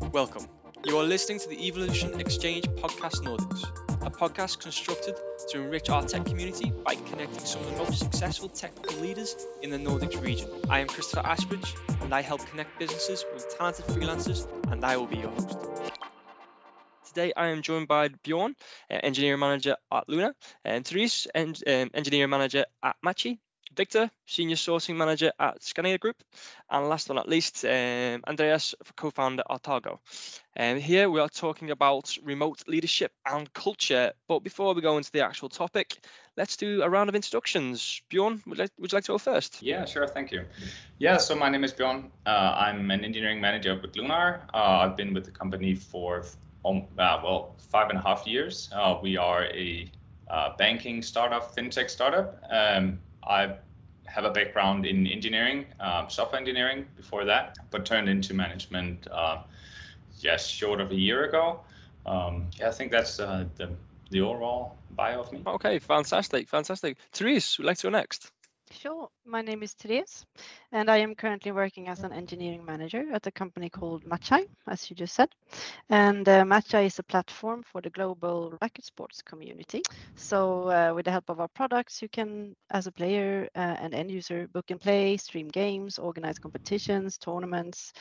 Welcome. You are listening to the Evolution Exchange Podcast Nordics, a podcast constructed to enrich our tech community by connecting some of the most successful technical leaders in the Nordics region. I am Christopher Asbridge, and I help connect businesses with talented freelancers, and I will be your host. Today, I am joined by Bjorn, uh, engineering manager at Lunar, and Therese, en- um, engineering manager at MATCHi, Victor, Senior Sourcing Manager at Scania Group, and last but not least, um, Andreas, co-founder at Artago. And here we are talking about remote leadership and culture. But before we go into the actual topic, let's do a round of introductions. Bjorn, would, like, would you like to go first? Yeah, sure. Thank you. Yeah, so my name is Bjorn. Uh, I'm an engineering manager with Lunar. Uh, I've been with the company for um, uh, well five and a half years. Uh, we are a uh, banking startup, fintech startup. Um, I have a background in engineering, um, software engineering before that, but turned into management uh, just short of a year ago. Um, yeah, I think that's uh, the the overall bio of me. Okay, fantastic, fantastic. Therese, would like to go next? Sure. My name is Therese, and I am currently working as an engineering manager at a company called MATCHi, as you just said. And uh, MATCHi is a platform for the global racket sports community. So, uh, with the help of our products, you can, as a player uh, and end user, book and play, stream games, organize competitions, tournaments.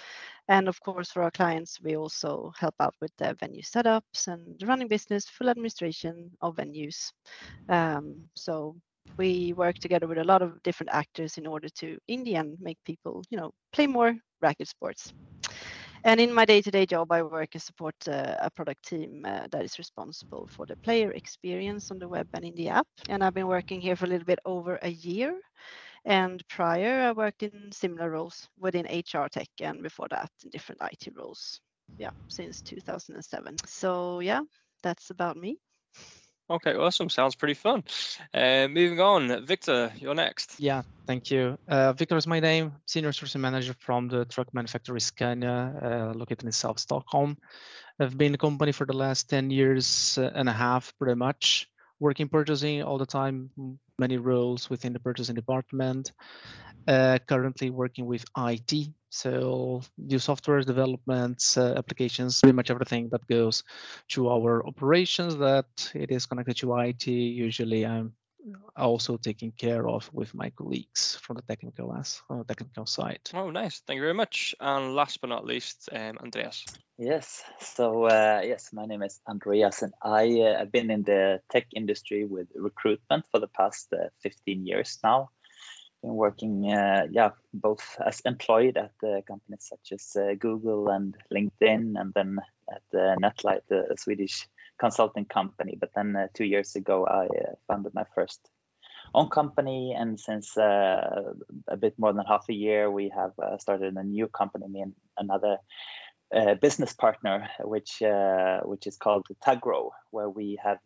And of course, for our clients, we also help out with the venue setups and running business, full administration of venues. Um, so, we work together with a lot of different actors in order to in the end make people you know play more racket sports. And in my day-to-day job i work and support uh, a product team uh, that is responsible for the player experience on the web and in the app. And i've been working here for a little bit over a year. And prior i worked in similar roles within hr tech and before that in different it roles. Yeah since 2007 so yeah that's about me Okay, awesome. Sounds pretty fun. Uh, moving on, Victor, you're next. Yeah, thank you. Uh, Victor is my name, senior sourcing manager from the truck manufacturer Scania, uh, located in South Stockholm. I've been in the company for the last 10 years and a half, pretty much, working purchasing all the time, many roles within the purchasing department. Uh, currently working with IT, so do software developments, uh, applications, pretty much everything that goes to our operations that it is connected to IT. Usually, I'm also taking care of with my colleagues from the technical as uh, technical side. Oh, nice. Thank you very much. And last but not least, um, Andreas. Yes. So uh, yes, my name is Andreas, and I uh, have been in the tech industry with recruitment for the past uh, 15 years now been working, uh, yeah, both as employed at uh, companies such as uh, Google and LinkedIn, and then at uh, Netlight, the Swedish consulting company. But then uh, two years ago, I uh, founded my first own company, and since a bit more than half a year, we have started a new company, and another. business partner, which which is called Tagro, where we have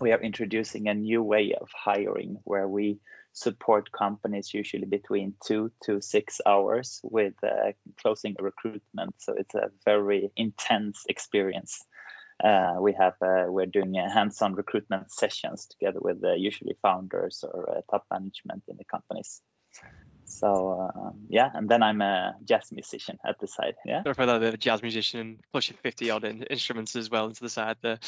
we are introducing a new way of hiring, where we support companies usually between two to six hours with uh, closing recruitment. So it's a very intense experience. Uh, we have uh, we're doing hands-on recruitment sessions together with uh, usually founders or uh, top management in the companies. So uh, yeah, and then I'm a jazz musician at the side. Yeah. Sorry for that, a jazz musician pushing 50 odd instruments as well into the side there.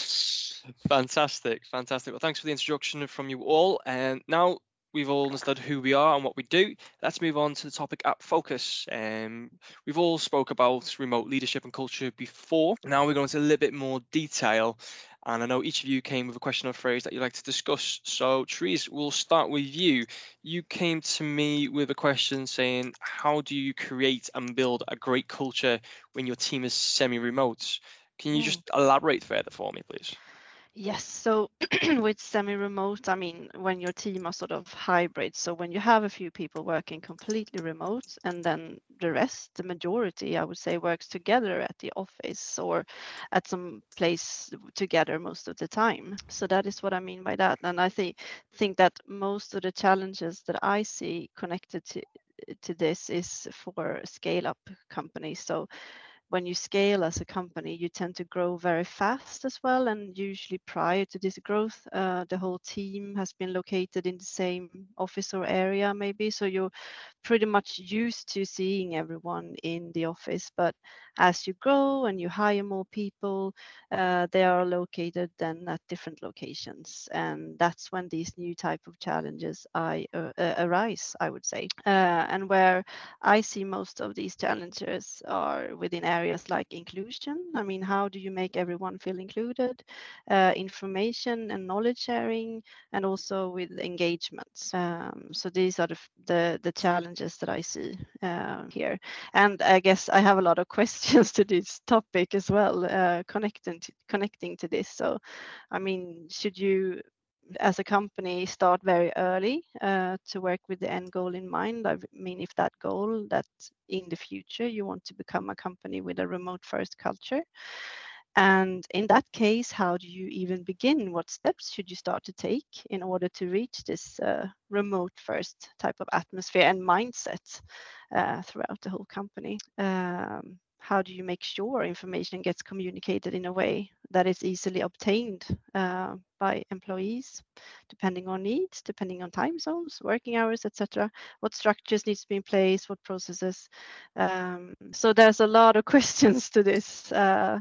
Fantastic, fantastic. Well, thanks for the introduction from you all. And now we've all understood who we are and what we do. Let's move on to the topic at focus. Um, we've all spoke about remote leadership and culture before. Now we're going into a little bit more detail. And I know each of you came with a question or phrase that you'd like to discuss. So, Therese, we'll start with you. You came to me with a question saying, How do you create and build a great culture when your team is semi remote? Can you mm. just elaborate further for me, please? Yes, so with semi-remote, I mean, when your team are sort of hybrid, so when you have a few people working completely remote and then the rest, the majority, I would say, works together at the office or at some place together most of the time. So that is what I mean by that. And I think think that most of the challenges that I see connected to to this is for scale up companies. So when you scale as a company, you tend to grow very fast as well. And usually prior to this growth, uh, the whole team has been located in the same office or area, maybe. So you're pretty much used to seeing everyone in the office. But as you grow and you hire more people, uh, they are located then at different locations. And that's when these new type of challenges I, uh, uh arise, I would say. Uh, and where I see most of these challenges are within areas like inclusion. I mean, how do you make everyone feel included? Uh, information and knowledge sharing, and also with engagements. Um, so these are the, the, the challenges that I see here. And I guess I have a lot of questions to this topic as well, uh, connecting to, connecting to this. So, I mean, should you as a company start very early uh, to work with the end goal in mind. I mean, if that goal that in the future you want to become a company with a remote first culture. And in that case, how do you even begin? What steps should you start to take in order to reach this uh, remote first type of atmosphere and mindset uh, throughout the whole company? Um, how do you make sure information gets communicated in a way that is easily obtained uh, by employees depending on needs depending on time zones working hours etc what structures needs to be in place what processes um, so there's a lot of questions to this uh,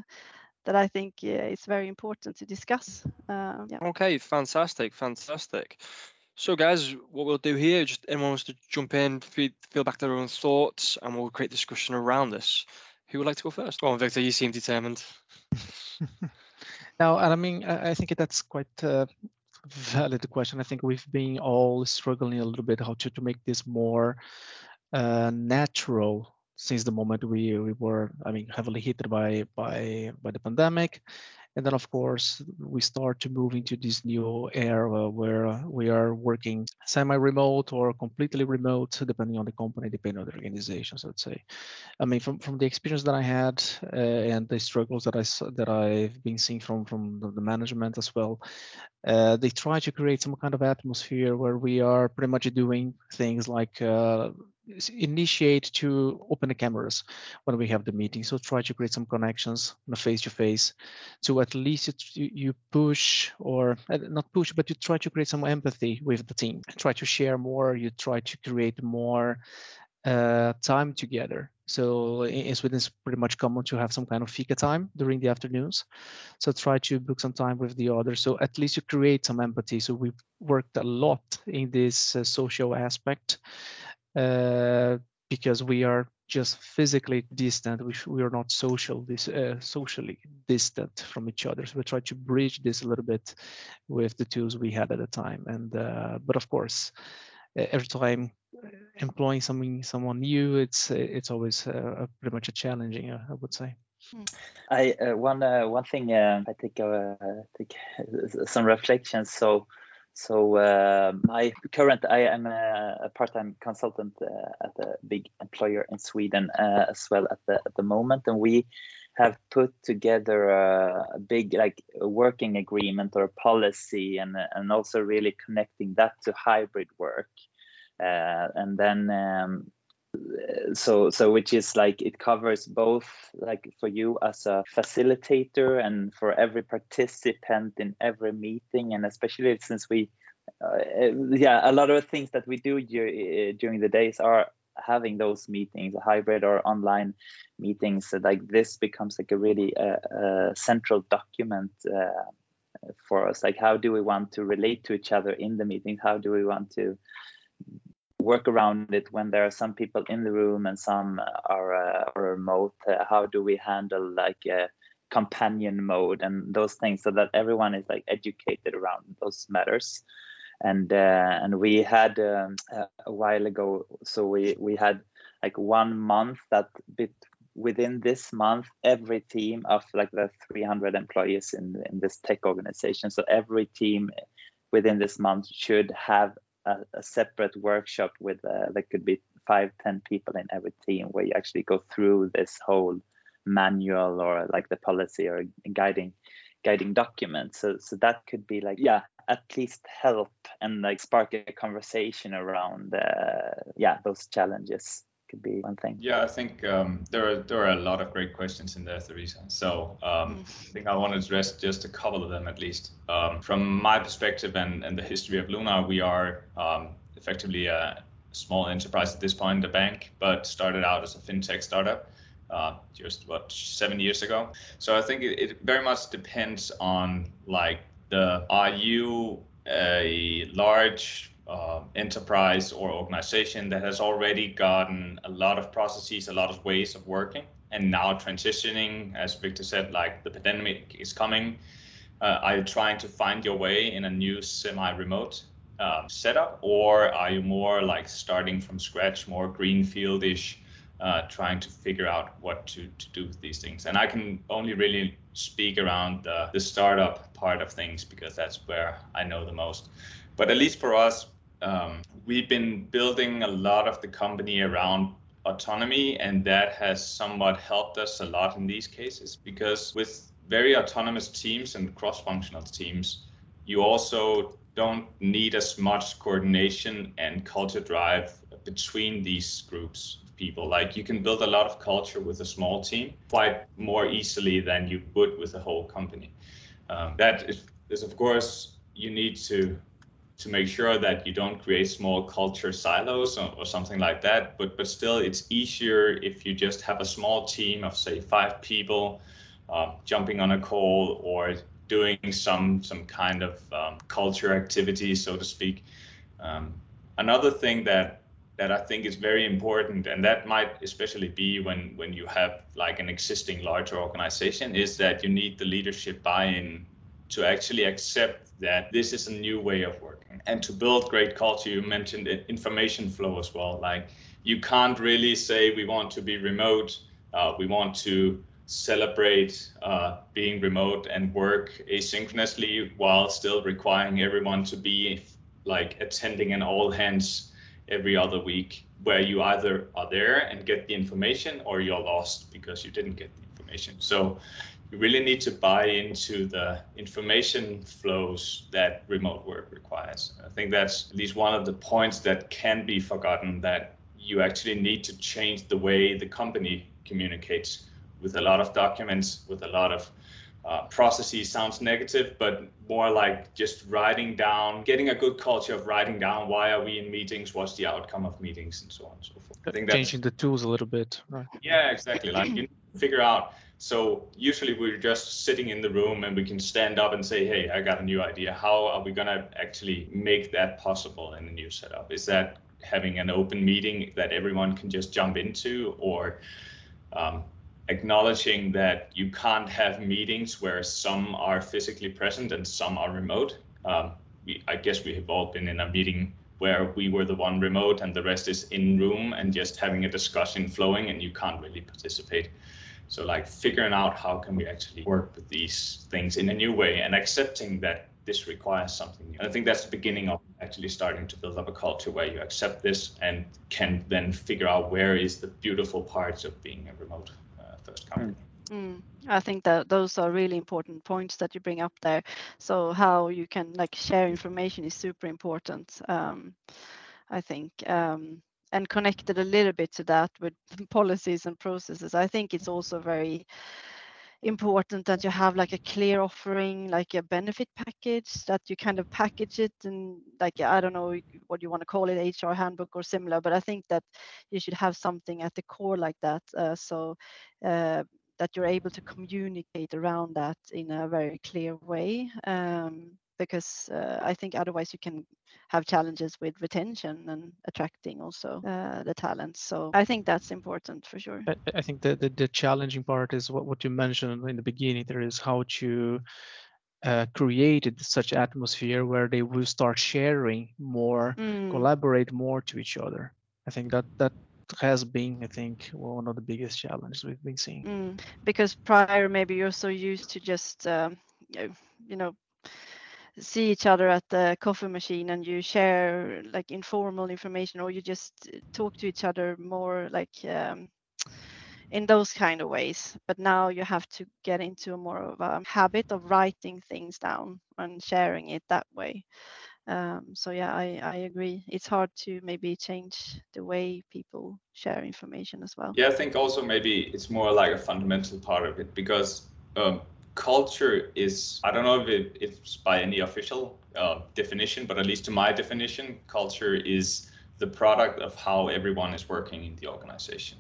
that I think uh, is very important to discuss. Uh, yeah. Okay, fantastic, fantastic. So, guys, what we'll do here, just anyone wants to jump in, feel, feel back their own thoughts, and we'll create discussion around this. Who would like to go first? Go on, Victor. You seem determined. no, and I mean, I think that's quite a valid question. I think we've been all struggling a little bit how to, to make this more uh, natural since the moment we, we were, I mean, heavily hit by by by the pandemic, and then, of course, we start to move into this new era where we are working semi-remote or completely remote, depending on the company, depending on the organization. So I'd say, I mean, from, from the experience that I had uh, and the struggles that I that I've been seeing from from the management as well, uh, they try to create some kind of atmosphere where we are pretty much doing things like uh, initiate to open the cameras when we have the meeting. So try to create some connections on a face-to-face to at least you, you push or uh, not push, but you try to create some empathy with the team. Try to share more. You try to create more uh, time together. So in Sweden, it's pretty much common to have some kind of fika time during the afternoons. So try to book some time with the other. So at least you create some empathy. So we've worked a lot in this uh, social aspect uh, because we are just physically distant. We, we are not social, this, uh, socially distant from each other. So we try to bridge this a little bit with the tools we had at the time. And uh, but of course, every time employing something someone new, it's it's always uh, pretty much a challenging, uh, I would say. Hmm. I uh, one uh, one thing uh, I think uh, think some reflections. So so uh, my current I am a, a part-time consultant uh, at a big employer in Sweden uh, as well at the at the moment, and we have put together a, a big like a working agreement or policy, and and also really connecting that to hybrid work, uh, and then. Um, so so which is like it covers both like for you as a facilitator and for every participant in every meeting and especially since we uh, yeah a lot of things that we do uh, during the days are having those meetings hybrid or online meetings. So like this becomes like a really uh, uh, central document uh, for us. Like how do we want to relate to each other in the meeting? How do we want to work around it when there are some people in the room and some are, uh, are remote? Uh, how do we handle like a companion mode and those things so that everyone is like educated around those matters? And uh, and we had um, a while ago, so we we had like one month that bit within this month every team of like the 300 employees in in this tech organization so every team within this month should have a, a separate workshop with uh, there could be five ten people in every team where you actually go through this whole manual or like the policy or guiding guiding document so so that could be like yeah. at least help and like spark a conversation around uh, yeah those challenges could be one thing. Yeah, I think um, there are there are a lot of great questions in there, Theresa. So um, I think I want to address just a couple of them at least. Um, from my perspective and, and the history of Lunar, we are um, effectively a small enterprise at this point, a bank, but started out as a fintech startup. Uh, just what seven years ago. So I think it, it very much depends on like the are you a large uh, enterprise or organization that has already gotten a lot of processes, a lot of ways of working, and now transitioning, as Victor said, like the pandemic is coming. Uh, are you trying to find your way in a new semi-remote uh, setup, or are you more like starting from scratch, more greenfieldish, uh, trying to figure out what to, to do with these things? And I can only really speak around the, the startup part of things because that's where I know the most. But at least for us, um, we've been building a lot of the company around autonomy, and that has somewhat helped us a lot in these cases because with very autonomous teams and cross functional teams, you also don't need as much coordination and culture drive between these groups of people. Like you can build a lot of culture with a small team quite more easily than you would with a whole company. Um, that is, is, of course, you need to to make sure that you don't create small culture silos or, or, something like that. But but still, it's easier if you just have a small team of say five people um, jumping on a call or doing some some kind of um, culture activity, so to speak. Um, another thing that that I think is very important, and that might especially be when when you have like an existing larger organization, is that you need the leadership buy-in to actually accept that this is a new way of working. And to build great culture you mentioned information flow as well. Like you can't really say we want to be remote uh, we want to celebrate uh, being remote and work asynchronously while still requiring everyone to be like attending an all hands every other week where you either are there and get the information or you're lost because you didn't get the information. So you really need to buy into the information flows that remote work requires. I think that's at least one of the points that can be forgotten that you actually need to change the way the company communicates with a lot of documents, with a lot of uh, processes sounds negative, but more like just writing down, getting a good culture of writing down why are we in meetings, what's the outcome of meetings, and so on and so forth. I think changing the tools a little bit, right? Yeah, exactly. Like you figure out so usually we're just sitting in the room and we can stand up and say, hey, I got a new idea. How are we going to actually make that possible in a new setup? Is that having an open meeting that everyone can just jump into or um, acknowledging that you can't have meetings where some are physically present and some are remote? Um, we, I guess we have all been in a meeting where we were the one remote and the rest is in room and just having a discussion flowing and you can't really participate. So like figuring out how can we actually work with these things in a new way and accepting that this requires something new. And I think that's the beginning of actually starting to build up a culture where you accept this and can then figure out where is the beautiful parts of being a remote uh, first company. Mm. I think that those are really important points that you bring up there. So how you can like share information is super important. Um, I think. Um, and connected a little bit to that with policies and processes. I think it's also very important that you have like a clear offering, like a benefit package that you kind of package it and like I don't know what you want to call it, HR handbook or similar, but I think that you should have something at the core like that. Uh, so uh, that you're able to communicate around that in a very clear way. Um, because uh, I think otherwise you can have challenges with retention and attracting also uh, the talents. So I think that's important for sure. I, I think the, the, the challenging part is what, what you mentioned in the beginning. There is how to uh, created such atmosphere where they will start sharing more, mm. collaborate more to each other. I think that that has been, I think, one of the biggest challenges we've been seeing. Mm. Because prior, maybe you're so used to just, um, you know, see each other at the coffee machine and you share like informal information or you just talk to each other more like um, in those kind of ways but now you have to get into a more of a habit of writing things down and sharing it that way Um, so yeah, I, I agree. It's hard to maybe change the way people share information as well. Yeah, I think also maybe it's more like a fundamental part of it because um, culture is I don't know if it, it's by any official uh, definition, but at least to my definition, culture is the product of how everyone is working in the organization.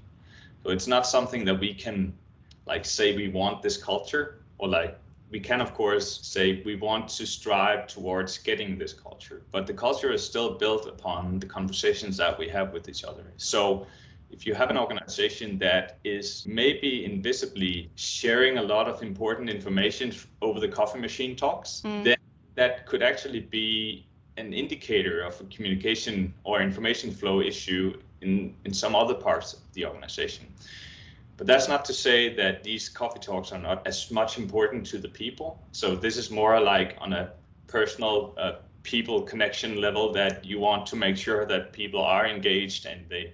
So it's not something that we can like say we want this culture or like we can of course say we want to strive towards getting this culture but the culture is still built upon the conversations that we have with each other so if you have an organization that is maybe invisibly sharing a lot of important information over the coffee machine talks mm. then that could actually be an indicator of a communication or information flow issue in, in some other parts of the organization. But that's not to say that these coffee talks are not as much important to the people. So this is more like on a personal uh, people connection level that you want to make sure that people are engaged and they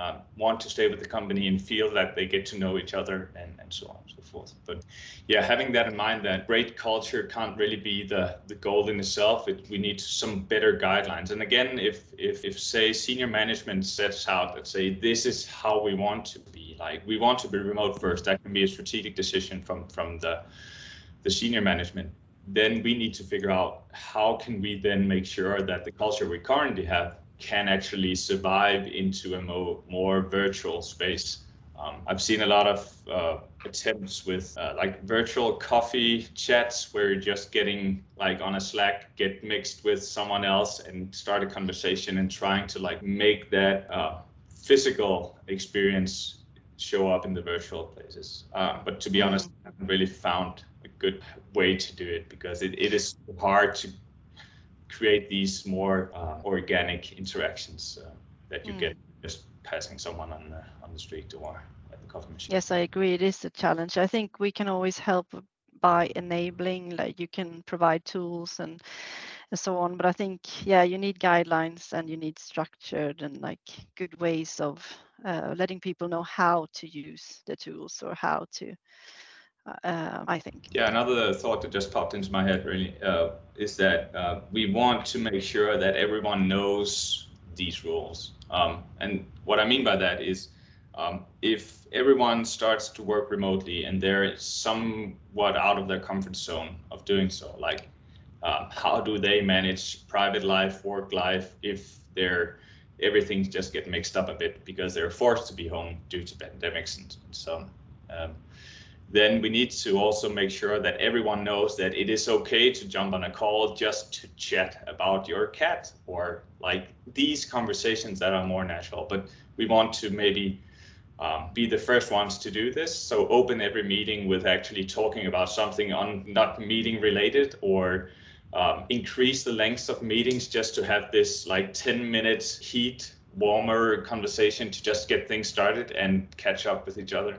um, want to stay with the company and feel that they get to know each other and, and so on and so forth. But yeah, having that in mind that great culture can't really be the, the goal in itself. It, we need some better guidelines. And again, if, if, if say senior management sets out that say this is how we want to be, like we want to be remote first, that can be a strategic decision from, from the, the senior management then we need to figure out how can we then make sure that the culture we currently have can actually survive into a more, more virtual space. Um, I've seen a lot of uh, attempts with uh, like virtual coffee chats where you're just getting like on a Slack, get mixed with someone else and start a conversation and trying to like make that uh, physical experience show up in the virtual places. Um, but to be honest, I haven't really found a good way to do it because it, it is hard to create these more uh, organic interactions uh, that you mm. get just passing someone on the on the street or at the coffee machine. Yes, I agree. It is a challenge. I think we can always help by enabling, like you can provide tools and and so on. But I think yeah, you need guidelines and you need structured and like good ways of uh, letting people know how to use the tools or how to uh, I think. Yeah, another thought that just popped into my head really uh, is that uh, we want to make sure that everyone knows these rules. Um, and what I mean by that is um, if everyone starts to work remotely and they're somewhat out of their comfort zone of doing so, like um, how do they manage private life, work life if they're everything just get mixed up a bit because they're forced to be home due to pandemics and, and so on. Um, then we need to also make sure that everyone knows that it is okay to jump on a call just to chat about your cat or like these conversations that are more natural. But we want to maybe um, be the first ones to do this. So open every meeting with actually talking about something on not meeting related or um, increase the lengths of meetings just to have this like 10 minutes heat warmer conversation to just get things started and catch up with each other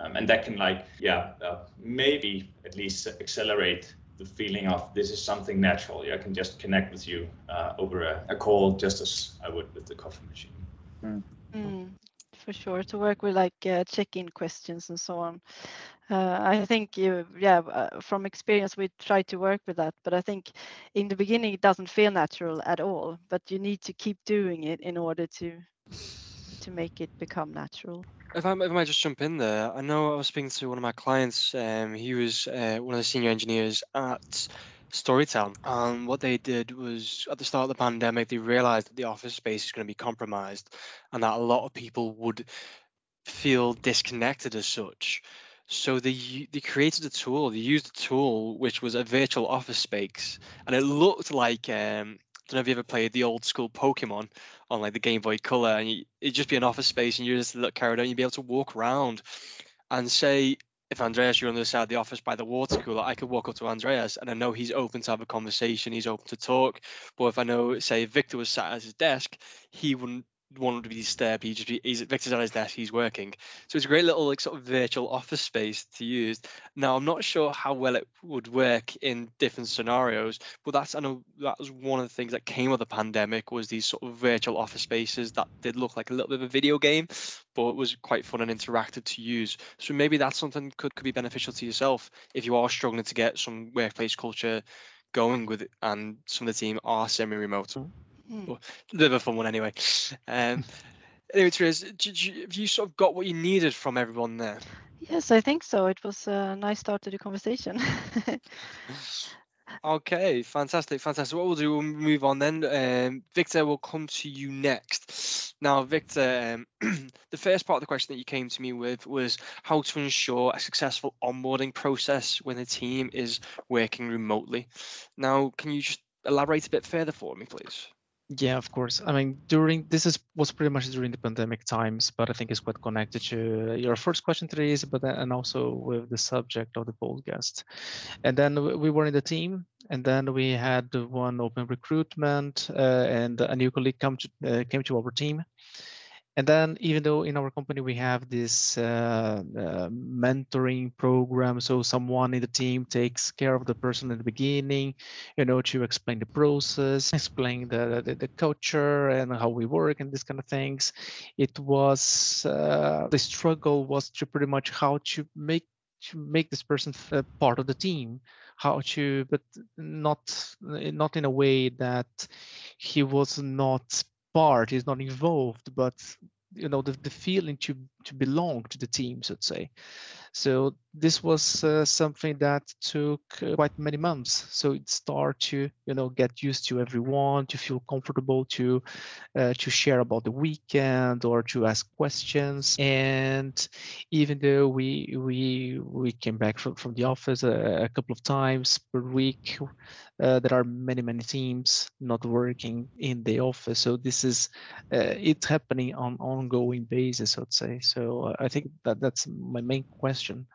um, and that can like yeah uh, maybe at least accelerate the feeling of this is something natural yeah, i can just connect with you uh, over a, a, call just as i would with the coffee machine mm. Mm, for sure to work with like uh, check-in questions and so on uh, I think, you, yeah, uh, from experience, we try to work with that. But I think in the beginning, it doesn't feel natural at all. But you need to keep doing it in order to to make it become natural. If I, if I might just jump in there, I know I was speaking to one of my clients. Um, he was uh, one of the senior engineers at Storytel, and what they did was at the start of the pandemic, they realized that the office space is going to be compromised, and that a lot of people would feel disconnected as such. So they they created a tool. They used a tool which was a virtual office space, and it looked like um, don't know if you ever played the old school Pokemon on like the Game Boy Color, and you, it'd just be an office space, and you just look carried on. You'd be able to walk around, and say if Andreas you're on the side of the office by the water cooler, I could walk up to Andreas, and I know he's open to have a conversation. He's open to talk. But if I know, say, Victor was sat at his desk, he wouldn't want to be disturbed. He just be, he's Victor's at his desk, he's working. So it's a great little like sort of virtual office space to use. Now I'm not sure how well it would work in different scenarios, but that's I know that was one of the things that came of the pandemic was these sort of virtual office spaces that did look like a little bit of a video game, but it was quite fun and interactive to use. So maybe that's something could could be beneficial to yourself if you are struggling to get some workplace culture going with it, and some of the team are semi-remote. Mm-hmm. Mm. But a bit of a fun one anyway. Um, anyway, Therese, did you, have you sort of got what you needed from everyone there? Yes, I think so. It was a nice start to the conversation. Okay, fantastic, fantastic. What we'll do, we'll move on then. Um, Victor, will come to you next. Now, Victor, um, the first part of the question that you came to me with was how to ensure a successful onboarding process when the team is working remotely. Now, can you just elaborate a bit further for me, please? Yeah, of course. I mean, during this is was pretty much during the pandemic times, but I think it's quite connected to your first question, Therese, but and also with the subject of the podcast. And then we were in the team, and then we had one open recruitment, uh, and a new colleague come to, uh, came to our team, and then, even though in our company we have this uh, uh, mentoring program, so someone in the team takes care of the person in the beginning, you know, to explain the process, explain the, the, the culture and how we work and these kind of things. It was uh, the struggle was to pretty much how to make to make this person part of the team how to but not not in a way that he was not part is not involved but you know the, the feeling to to belong to the team so to say so this was uh, something that took uh, quite many months. So it start to you know get used to everyone, to feel comfortable to uh, to share about the weekend or to ask questions. And even though we we we came back from, from the office a, a couple of times per week, uh, there are many many teams not working in the office. So this is uh, it's happening on ongoing basis, I'd say. So uh, I think that that's my main question.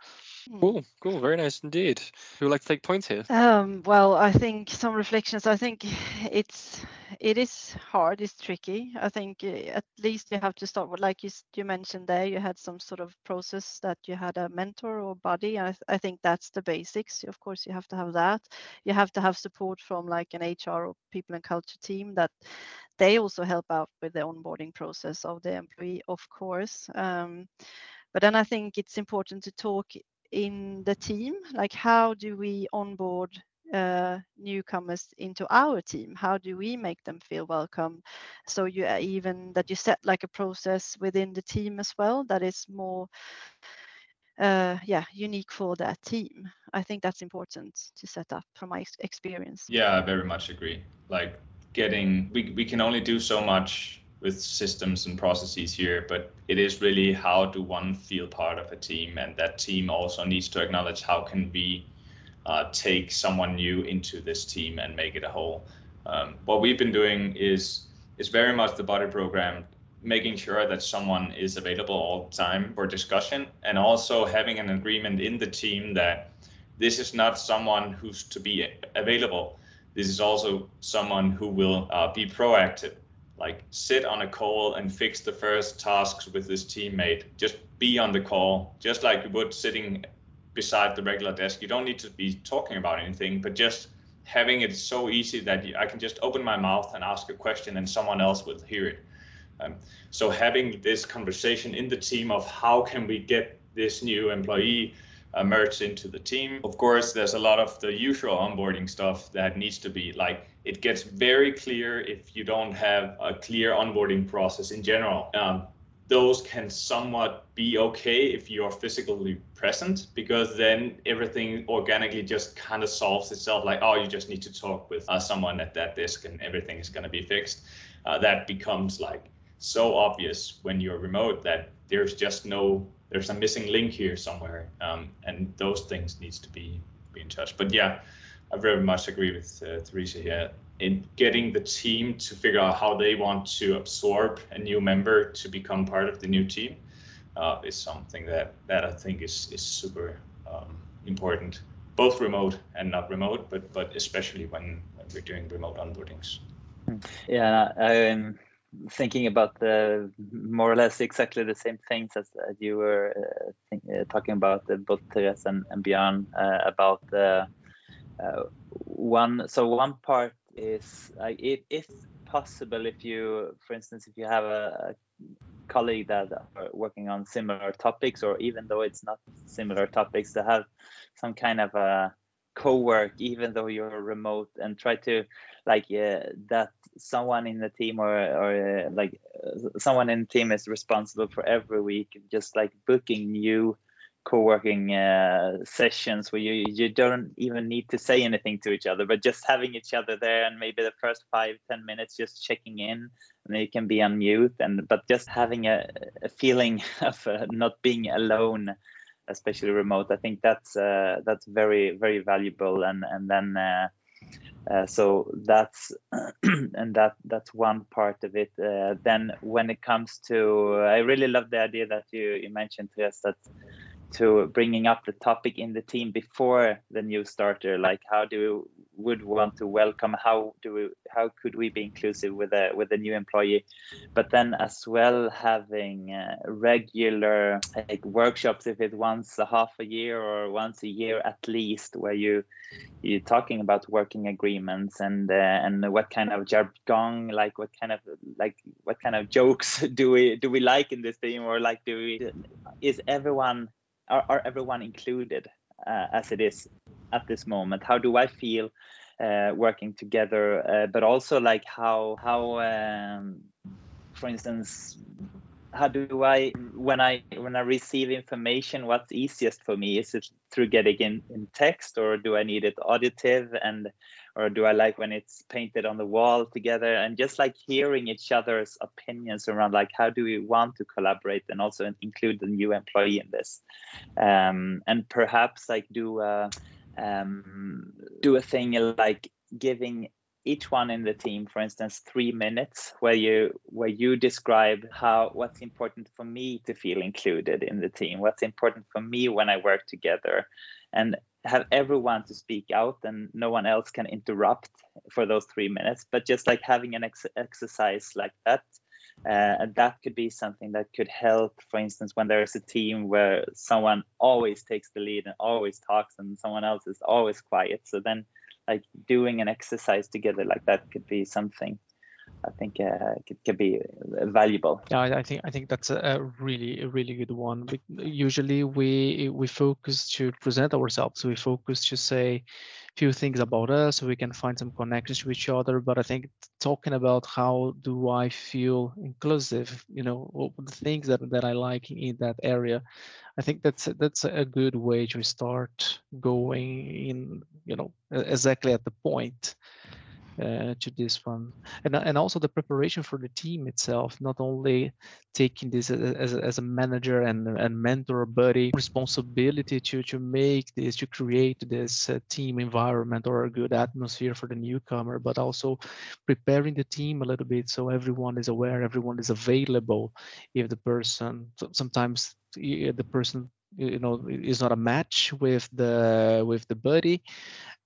Hmm. Cool, cool, very nice indeed. Who would like to take points here? Um, well, I think some reflections. I think it's it is hard. It's tricky. I think uh, at least you have to start with, like you you mentioned there, you had some sort of process that you had a mentor or buddy. I, I think that's the basics. Of course, you have to have that. You have to have support from like an HR or people and culture team that they also help out with the onboarding process of the employee, of course. Um, but then I think it's important to talk in the team? Like, how do we onboard uh, newcomers into our team? How do we make them feel welcome? So you uh, even that you set like a process within the team as well that is more, uh, yeah, unique for that team. I think that's important to set up from my experience. Yeah, I very much agree. Like getting, we we can only do so much with systems and processes here, but it is really how do one feel part of a team, and that team also needs to acknowledge how can we uh, take someone new into this team and make it a whole. Um, what we've been doing is is very much the buddy program, making sure that someone is available all the time for discussion, and also having an agreement in the team that this is not someone who's to be available. This is also someone who will uh, be proactive like sit on a call and fix the first tasks with this teammate. Just be on the call, just like you would sitting beside the regular desk. You don't need to be talking about anything, but just having it so easy that I can just open my mouth and ask a question and someone else will hear it. Um, so having this conversation in the team of how can we get this new employee uh, merged into the team. Of course, there's a lot of the usual onboarding stuff that needs to be like it gets very clear if you don't have a clear onboarding process in general. Um, those can somewhat be okay if you're physically present because then everything organically just kind of solves itself like oh you just need to talk with uh, someone at that desk and everything is going to be fixed. Uh, that becomes like so obvious when you're remote that there's just no there's a missing link here somewhere um, and those things needs to be be in touch. But yeah I very much agree with uh, Teresa here in getting the team to figure out how they want to absorb a new member to become part of the new team uh, is something that that I think is is super um, important, both remote and not remote, but but especially when when we're doing remote onboardings. Yeah, I'm thinking about the more or less exactly the same things as uh, you were uh, think, uh, talking about, uh, both Therese and, and Björn, uh, about uh, one so one part is like it is possible if you for instance if you have a, a colleague that are working on similar topics or even though it's not similar topics to have some kind of a co-work even though you're remote and try to like uh, that someone in the team or or uh, like uh, someone in the team is responsible for every week just like booking new co-working uh, sessions where you you don't even need to say anything to each other but just having each other there and maybe the first five ten minutes just checking in and you can be on mute and but just having a, a feeling of uh, not being alone especially remote i think that's uh, that's very very valuable and and then uh, uh, so that's and that that's one part of it. Uh, then when it comes to, I really love the idea that you you mentioned to us that to bringing up the topic in the team before the new starter like how do we would want to welcome how do we how could we be inclusive with a with a new employee? But then as well having uh, regular like workshops if it's once a half a year or once a year at least where you you're talking about working agreements and uh, and what kind of jargon like what kind of like what kind of jokes do we do we like in this team? Or like do we is everyone are, are everyone included uh, as it is at this moment? How do I feel uh, working together? Uh, but also like how how um, for instance how do I when I when I receive information what's easiest for me is it through getting in, in text or do I need it auditive and or do I like when it's painted on the wall together? And just like hearing each other's opinions around like how do we want to collaborate and also include the new employee in this? Um, and perhaps like do a, um, do a thing like giving each one in the team for instance three minutes where you where you describe how what's important for me to feel included in the team what's important for me when i work together and have everyone to speak out and no one else can interrupt for those three minutes but just like having an ex- exercise like that uh, that could be something that could help for instance when there's a team where someone always takes the lead and always talks and someone else is always quiet so then like doing an exercise together like that could be something I think uh, could, could be valuable. Yeah, I think I think that's a really a really good one. Usually we we focus to present ourselves. We focus to say a few things about us, so we can find some connections with each other. But I think talking about how do I feel inclusive, you know, the things that that I like in that area, I think that's that's a good way to start going in, you know, exactly at the point uh, to this one. And, and also the preparation for the team itself not only taking this as, as a manager and, and mentor buddy responsibility to to make this to create this uh, team environment or a good atmosphere for the newcomer but also preparing the team a little bit so everyone is aware everyone is available if the person sometimes the person you know is not a match with the with the buddy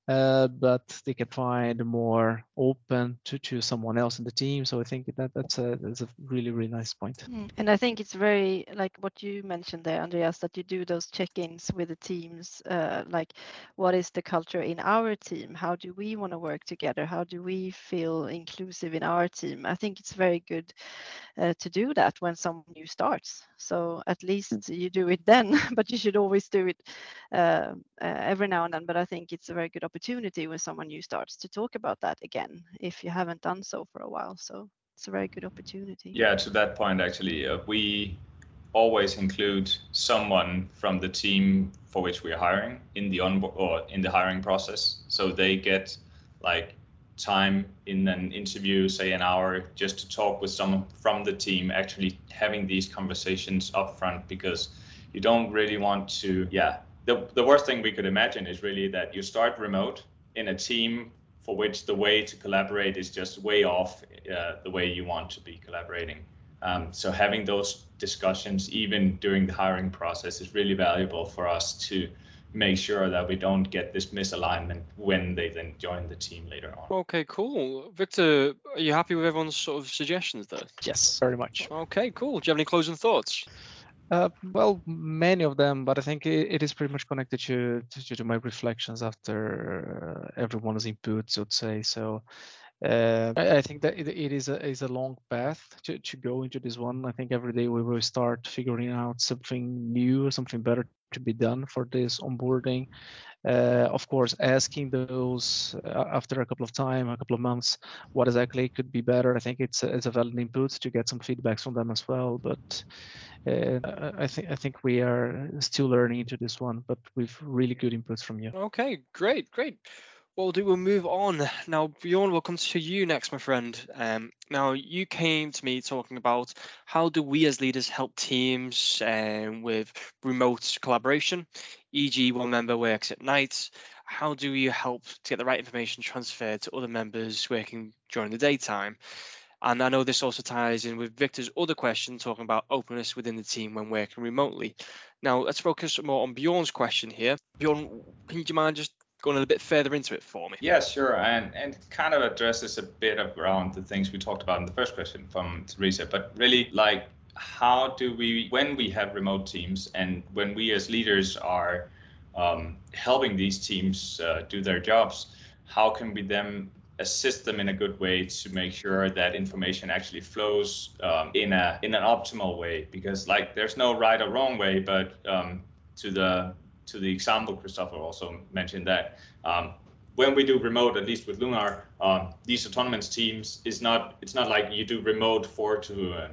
uh, but they can find more open to, to someone else in the team. So I think that that's a that's a really really nice point. Mm. And I think it's very like what you mentioned there, Andreas, that you do those check-ins with the teams. Uh, like, what is the culture in our team? How do we want to work together? How do we feel inclusive in our team? I think it's very good uh, to do that when someone new starts. So at least mm. you do it then, but you should always do it uh, uh, every now and then. But I think it's a very good opportunity opportunity when someone new starts to talk about that again if you haven't done so for a while. So it's a very good opportunity. Yeah, to that point, actually, uh, we always include someone from the team for which we're hiring in the on or in the hiring process, so they get like time in an interview, say an hour, just to talk with someone from the team, actually having these conversations up front because you don't really want to, yeah, the, the worst thing we could imagine is really that you start remote in a team for which the way to collaborate is just way off uh, the way you want to be collaborating. Um, so having those discussions even during the hiring process is really valuable for us to make sure that we don't get this misalignment when they then join the team later on. Okay, cool. Victor, are you happy with everyone's sort of suggestions there? Yes, very much. Okay, cool. Do you have any closing thoughts? Uh, well, many of them, but I think it, it is pretty much connected to, to, to my reflections after uh, everyone's input, so to say. So uh, I, I, think that it, it is a is a long path to, to go into this one. I think every day we will start figuring out something new, something better to be done for this onboarding. Uh, of course, asking those uh, after a couple of time, a couple of months, what exactly could be better. I think it's a, it's a valid input to get some feedbacks from them as well. But uh, I think I think we are still learning into this one, but with really good inputs from you. Okay, great, great. What we'll do, we'll move on. Now, Bjorn, we'll come to you next, my friend. Um, now, you came to me talking about how do we as leaders help teams um, with remote collaboration, e.g., one member works at night. How do you help to get the right information transferred to other members working during the daytime? And I know this also ties in with Victor's other question, talking about openness within the team when working remotely. Now, let's focus more on Bjorn's question here. Bjorn, can you mind just going a little bit further into it for me? Yeah, sure. And and kind of addresses a bit around the things we talked about in the first question from Teresa. But really, like, how do we, when we have remote teams and when we as leaders are um, helping these teams uh, do their jobs, how can we then assist them in a good way to make sure that information actually flows um, in a in an optimal way? Because like, there's no right or wrong way, but um, to the to the example Christopher also mentioned that um, when we do remote, at least with Lunar, um, these autonomous teams is not it's not like you do remote four to uh,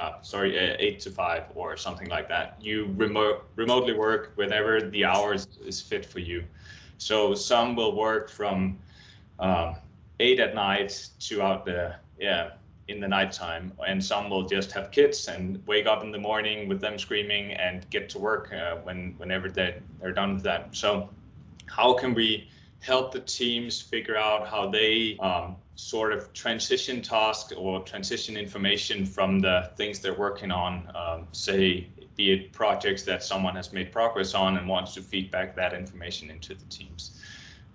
uh, sorry uh, eight to five or something like that. You remote remotely work whenever the hours is fit for you. So some will work from um, eight at night to out the yeah in the nighttime, and some will just have kids and wake up in the morning with them screaming and get to work uh, when whenever they they're done with that. So, how can we help the teams figure out how they um, sort of transition tasks or transition information from the things they're working on, um, say, be it projects that someone has made progress on and wants to feedback that information into the teams.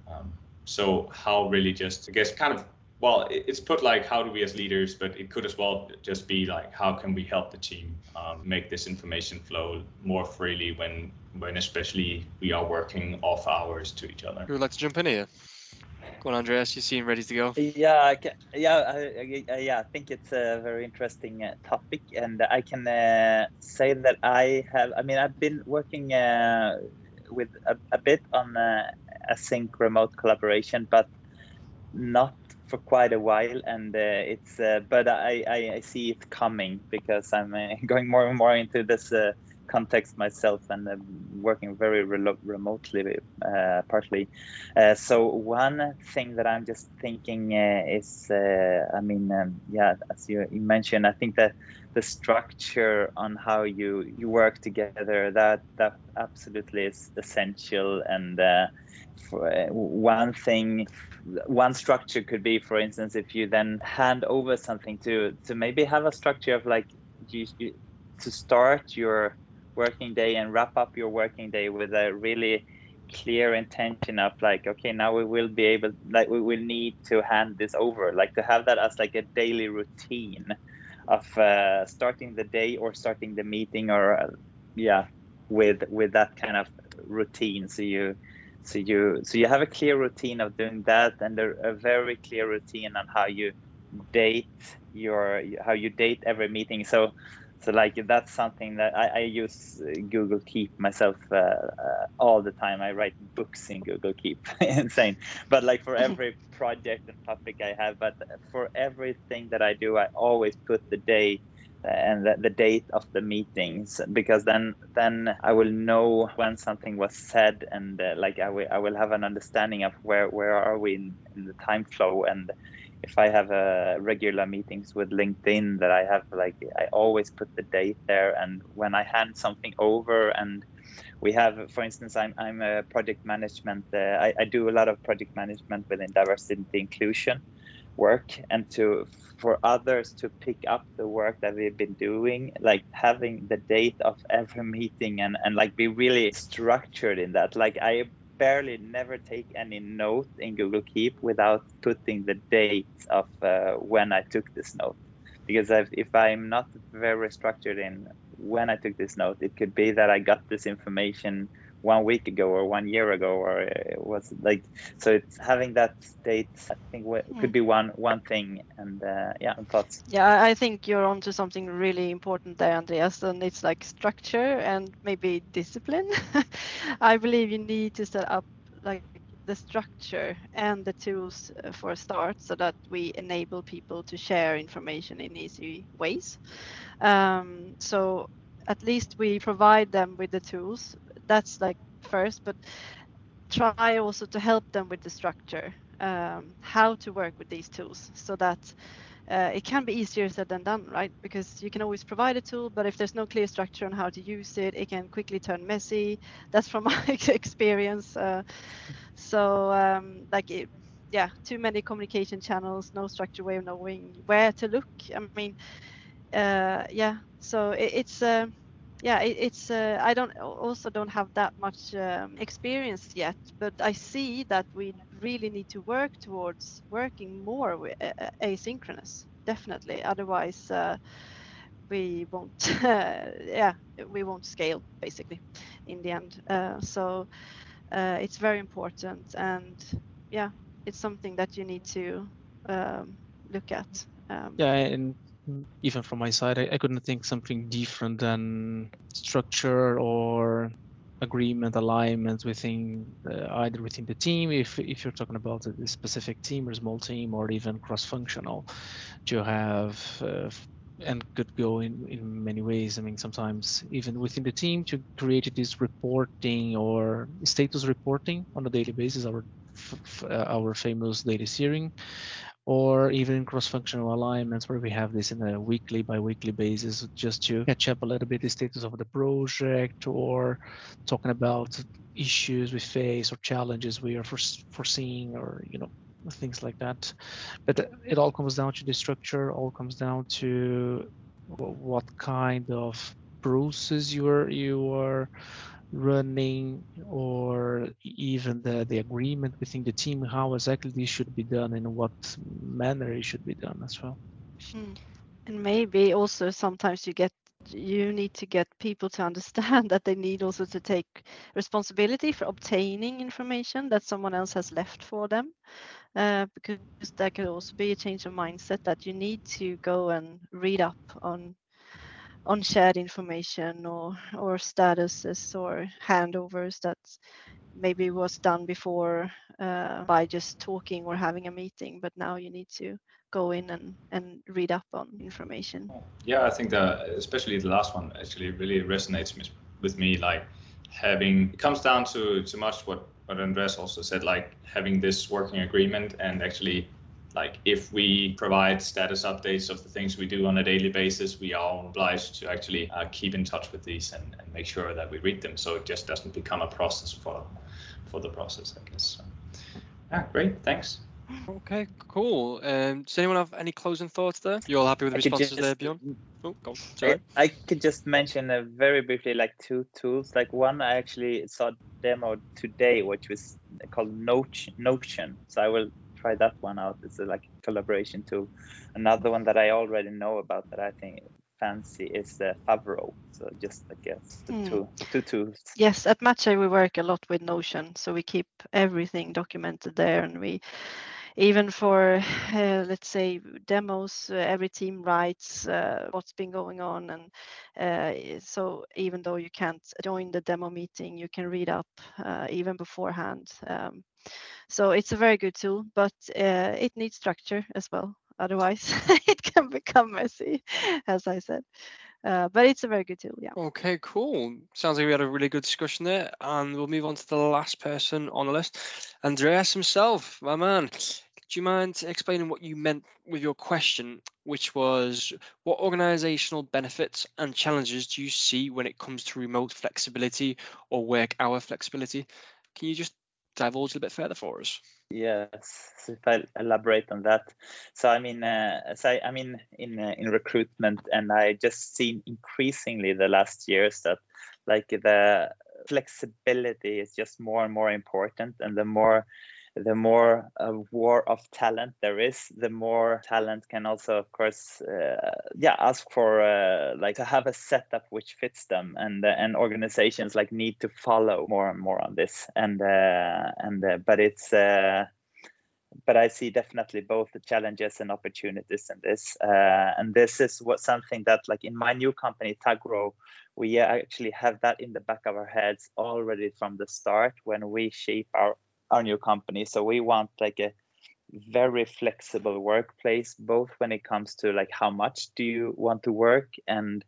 Um, so how really just, I guess, kind of well, it's put like how do we as leaders, but it could as well just be like how can we help the team um, make this information flow more freely when when especially we are working off hours to each other. Who would like to jump in here? Go on, Andreas. You seem ready to go. Yeah, I can, yeah, I, I, yeah. I think it's a very interesting uh, topic, and I can uh, say that I have. I mean, I've been working uh, with a, a, bit on uh, async remote collaboration, but not for quite a while, and uh, it's uh, but I, I, I see it coming because I'm uh, going more and more into this uh, context myself and uh, working very re- remotely, uh, partly. so one thing that I'm just thinking is, I mean, um, yeah, as you, mentioned, I think that the structure on how you you work together that that absolutely is essential and uh, one thing one structure could be for instance if you then hand over something to to maybe have a structure of like you, you, to start your working day and wrap up your working day with a really clear intention of like okay now we will be able like we will need to hand this over. Like to have that as like a daily routine of uh, starting the day or starting the meeting or uh, yeah with with that kind of routine. So you so you so you have a clear routine of doing that and a, a very clear routine on how you date your how you date every meeting. So so like that's something that I, I use Google Keep myself uh, uh, all the time. I write books in Google Keep, insane. But like for every project and topic I have, but for everything that I do, I always put the day and the, the, date of the meetings because then then I will know when something was said and uh, like I will I will have an understanding of where where are we in, in the time flow and if I have uh, regular meetings with LinkedIn that I have like I always put the date there and when I hand something over and we have for instance I'm, I'm a project management uh, I, I do a lot of project management within diversity inclusion work and to for others to pick up the work that we've been doing like having the date of every meeting and and like be really structured in that. Like i barely never take any note in google keep without putting the date of uh, when i took this note. Because I've, if i'm not very structured in when i took this note it could be that i got this information one week ago or one year ago or it was like so it's having that date i think could be one one thing and uh, yeah thoughts. Yeah i think you're onto something really important there andreas and it's like structure and maybe discipline. I believe you need to set up like the structure and the tools uh, for a start so that we enable people to share information in easy ways. Um, so at least we provide them with the tools that's like first, but try also to help them with the structure, um, how to work with these tools so that uh, it can be easier said than done, right? Because you can always provide a tool, but if there's no clear structure on how to use it, it can quickly turn messy. That's from my experience. Uh, so, um, like, it, yeah, too many communication channels, no structure way of knowing where to look. I mean, uh, yeah, so it, it's. Uh, yeah it, it's uh, i don't also don't have that much um, experience yet but i see that we really need to work towards working more with, uh, asynchronous definitely. Otherwise uh, we won't yeah we won't scale basically in the end. Uh, so uh, it's very important and yeah it's something that you need to um, look at um, yeah and even from my side, I, I couldn't think something different than structure or agreement alignment within uh, either within the team. If if you're talking about a specific team or small team or even cross-functional to have uh, and could go in in many ways. I mean sometimes even within the team to create this reporting or status reporting on a daily basis our uh, our famous daily steering or even cross-functional alignments where we have this in a weekly bi-weekly basis just to catch up a little bit the status of the project or talking about issues we face or challenges we are foreseeing or you know things like that. But it all comes down to the structure all comes down to what kind of process you are you are running or even the, the agreement within the team how exactly this should be done and what manner it should be done as well hmm. and maybe also sometimes you get you need to get people to understand that they need also to take responsibility for obtaining information that someone else has left for them uh, because that could also be a change of mindset that you need to go and read up on on shared information or or statuses or handovers that maybe was done before uh, by just talking or having a meeting but now you need to go in and, and read up on information. Yeah i think that especially the last one actually really resonates with me like having it comes down to to much what what andreas also said like having this working agreement and actually like if we provide status updates of the things we do on a daily basis, we are obliged to actually uh, keep in touch with these and, and, make sure that we read them, so it just doesn't become a process for for the process, I guess. So, yeah, great, thanks. Okay, cool. Um, does anyone have any closing thoughts there? You all happy with the responses just, there, Bjorn? Oh, go. Sorry. I, I could just mention uh, very briefly like two tools. Like one I actually saw demo today, which was called Notion. So I will try that one out. It's a like collaboration tool. Another one that I already know about that I think fancy is uh, Favro. So just like yes, the mm. two, two tools. Yes, at MATCHi we work a lot with Notion, so we keep everything documented there, and we even for uh, let's say demos uh, every team writes uh, what's been going on and uh, so even though you can't join the demo meeting you can read up uh, even beforehand um, so it's a very good tool, but uh, it needs structure as well. Otherwise, it can become messy, as I said. Uh, but it's a very good tool, yeah. Okay, cool. Sounds like we had a really good discussion there, and we'll move on to the last person on the list, Andreas himself, my man. Do you mind explaining what you meant with your question, which was what organizational benefits and challenges do you see when it comes to remote flexibility or work hour flexibility? Can you just divulge a bit further for us? Yes, so if I elaborate on that, so I mean, uh, so I, I mean, in uh, in recruitment, and I just seen increasingly the last years that like the flexibility is just more and more important, and the more the more uh, war of talent there is, the more talent can also, of course, uh, yeah, ask for uh, like to have a setup which fits them, and uh, and organizations like need to follow more and more on this, and uh, and uh, but it's but I see definitely both the challenges and opportunities in this. And this is what something that, like in my new company, Tagro, we actually have that in the back of our heads already from the start when we shape our our new company. So we want like a very flexible workplace, both when it comes to like how much do you want to work and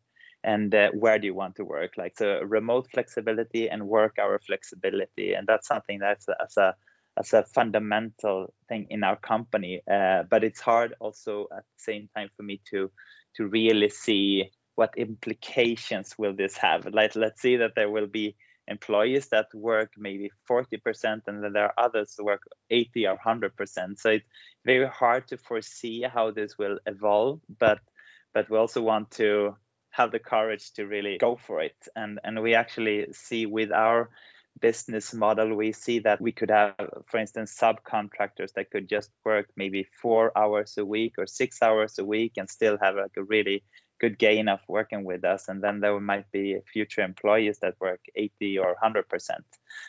and uh, where do you want to work like so remote flexibility and work hour flexibility and that's something that's as a as a fundamental thing in our company. Uh, but it's hard also at the same time for me to to really see what implications will this have. Like let's see that there will be employees that work maybe 40% and then there are others who work 80 or 100%. So it's very hard to foresee how this will evolve, but but we also want to have the courage to really go for it. And and we actually see with our business model, we see that we could have, for instance, subcontractors that could just work maybe four hours a week or six hours a week and still have like a really good gain of working with us. And then there might be future employees that work 80 or 100%.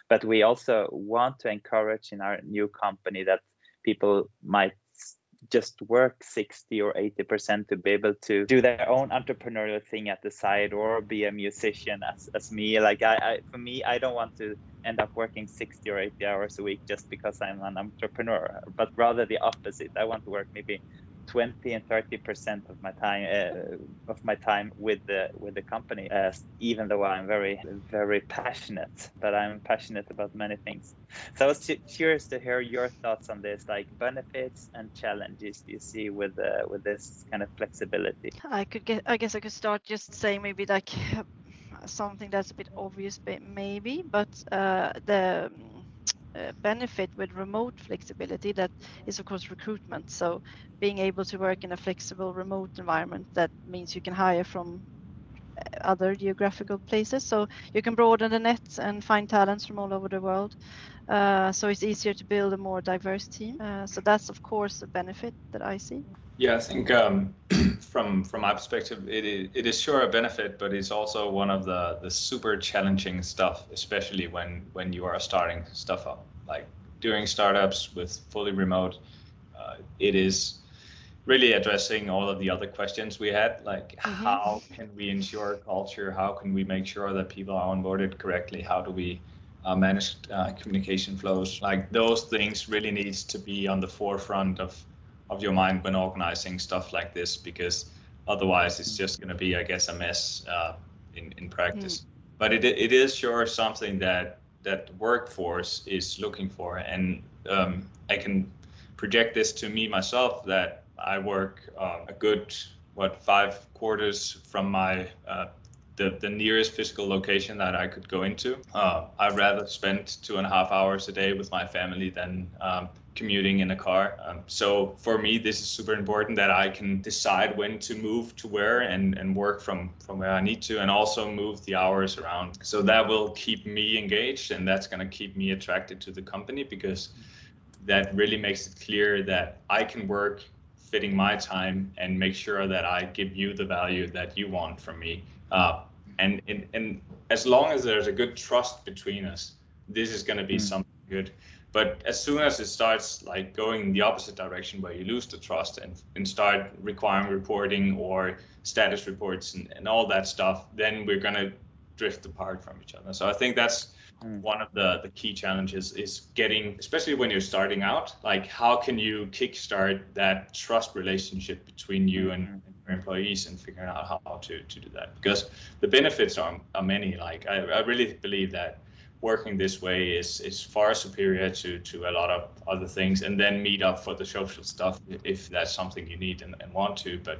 But we also want to encourage in our new company that people might just work 60 or 80% to be able to do their own entrepreneurial thing at the side or be a musician as, as me like I, I for me i don't want to end up working 60 or 80 hours a week just because i'm an entrepreneur but rather the opposite i want to work maybe 20 and 30 percent of my time uh, of my time with the with the company uh, even though i'm very very passionate but i'm passionate about many things. So i was curious to hear your thoughts on this like benefits and challenges you see with uh, with this kind of flexibility. I could get i guess i could start just saying maybe like something that's a bit obvious maybe but uh, the benefit with remote flexibility that is of course recruitment. So being able to work in a flexible remote environment that means you can hire from uh, other geographical places. So you can broaden the net and find talents from all over the world. Uh, so it's easier to build a more diverse team. Uh, so that's of course a benefit that i see yeah i think um, from from my perspective it is, it is sure a benefit but it's also one of the the super challenging stuff especially when when you are starting stuff up. Like doing startups with fully remote uh, it is really addressing all of the other questions we had like mm-hmm. how can we ensure culture? How can we make sure that people are onboarded correctly? How do we uh, manage uh, communication flows? Like those things really needs to be on the forefront of of your mind when organizing stuff like this because otherwise it's just going to be i guess a mess uh, in in practice mm. but it, it is sure something that that workforce is looking for and um, i can project this to me myself that I work uh, a good what five quarters from my uh, the, the nearest physical location that I could go into. Uh, I'd rather spend two and a half hours a day with my family than um, commuting in a car. Um, so for me, this is super important that I can decide when to move to where and, and work from, from where I need to and also move the hours around. So that will keep me engaged and that's going to keep me attracted to the company because that really makes it clear that I can work fitting my time and make sure that I give you the value that you want from me. Uh, and, and and as long as there's a good trust between us, this is going to be mm. something good. But as soon as it starts like going in the opposite direction where you lose the trust and, and start requiring reporting or status reports and, and all that stuff, then we're going to drift apart from each other. So I think that's Mm. One of the, the key challenges is getting, especially when you're starting out, like how can you kickstart that trust relationship between you and, mm-hmm. and employees and figuring out how to, to do that? Because the benefits are, are many. Like I, I really believe that working this way is is far superior to to a lot of other things and then meet up for the social stuff if that's something you need and, and want to but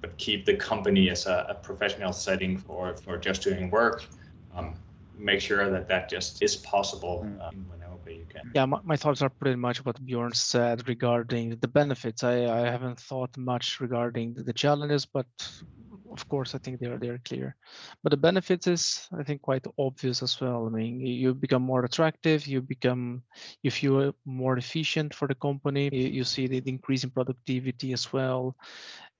but keep the company as a, a professional setting for for just doing work um, make sure that that just is possible mm. um, whenever you can. Yeah, my, my, thoughts are pretty much what Bjorn said regarding the benefits. I, I haven't thought much regarding the challenges, but of course, I think they are they are clear. But the benefits is, I think, quite obvious as well. I mean, you become more attractive. You become, if you are more efficient for the company. You, you see the increase in productivity as well.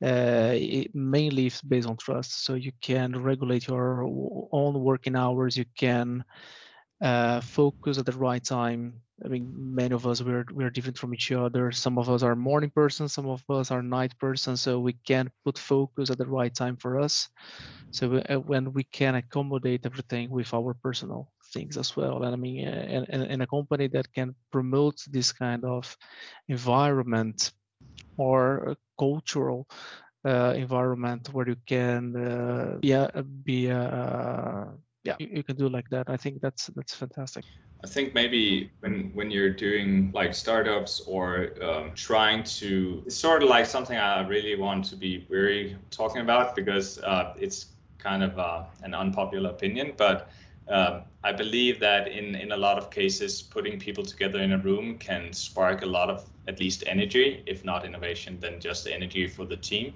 Uh, it mainly it's based on trust. So you can regulate your own working hours. You can uh, focus at the right time. I mean, many of us we're we're different from each other. Some of us are morning person, some of us are night person. So we can put focus at the right time for us. So we, uh, when we can accommodate everything with our personal things as well. And I mean, in, in, in a company that can promote this kind of environment or cultural uh, environment where you can, uh, yeah, be. Uh, yeah. you, you, can do like that. I think that's that's fantastic. I think maybe when when you're doing like startups or um, trying to it's sort of like something i really want to be very talking about because uh, it's kind of uh, an unpopular opinion but um, I believe that in, in a lot of cases, putting people together in a room can spark a lot of at least energy, if not innovation, then just energy for the team.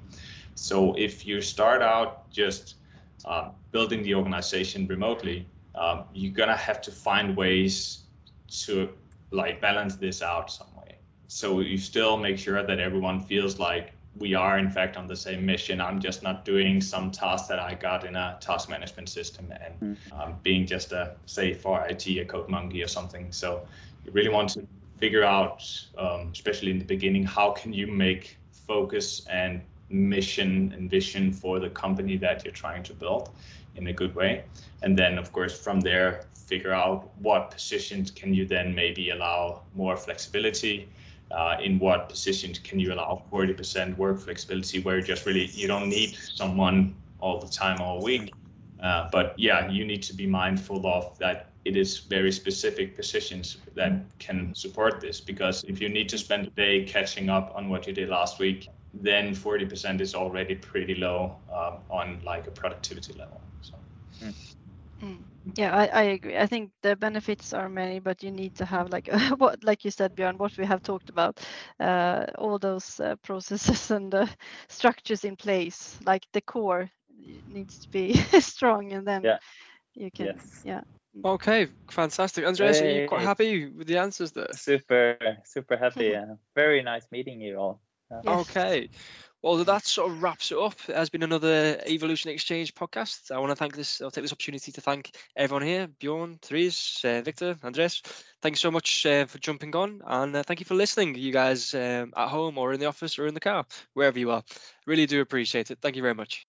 So if you start out just uh, building the organization remotely, um, you're gonna have to find ways to like balance this out some way. So you still make sure that everyone feels like we are in fact on the same mission. I'm just not doing some task that I got in a task management system and hmm. um, being just a say for IT a code monkey or something. So you really want to figure out, um, especially in the beginning, how can you make focus and mission and vision for the company that you're trying to build in a good way. And then, of course, from there, figure out what positions can you then maybe allow more flexibility. Uh, in what positions can you allow 40% work flexibility where just really you don't need someone all the time all week uh, but yeah you need to be mindful of that it is very specific positions that can support this because if you need to spend a day catching up on what you did last week then 40% is already pretty low uh, on like a productivity level. So. Mm. Yeah, I, I agree. I think the benefits are many, but you need to have like what, like you said, Björn, what we have talked about, uh, all those uh, processes and uh, structures in place. Like the core needs to be strong, and then yeah. you can, yes. yeah. Okay, fantastic. Andreas, hey, are you quite happy with the answers there? Super, super happy. yeah. very nice meeting you all. Yes. Okay. Well, that sort of wraps it up. It has been another Evolution Exchange podcast. I want to thank this. I'll take this opportunity to thank everyone here: Bjorn, Therese, uh, Victor, Andreas. Thanks so much uh, for jumping on, and uh, thank you for listening, you guys um, at home or in the office or in the car, wherever you are. Really do appreciate it. Thank you very much.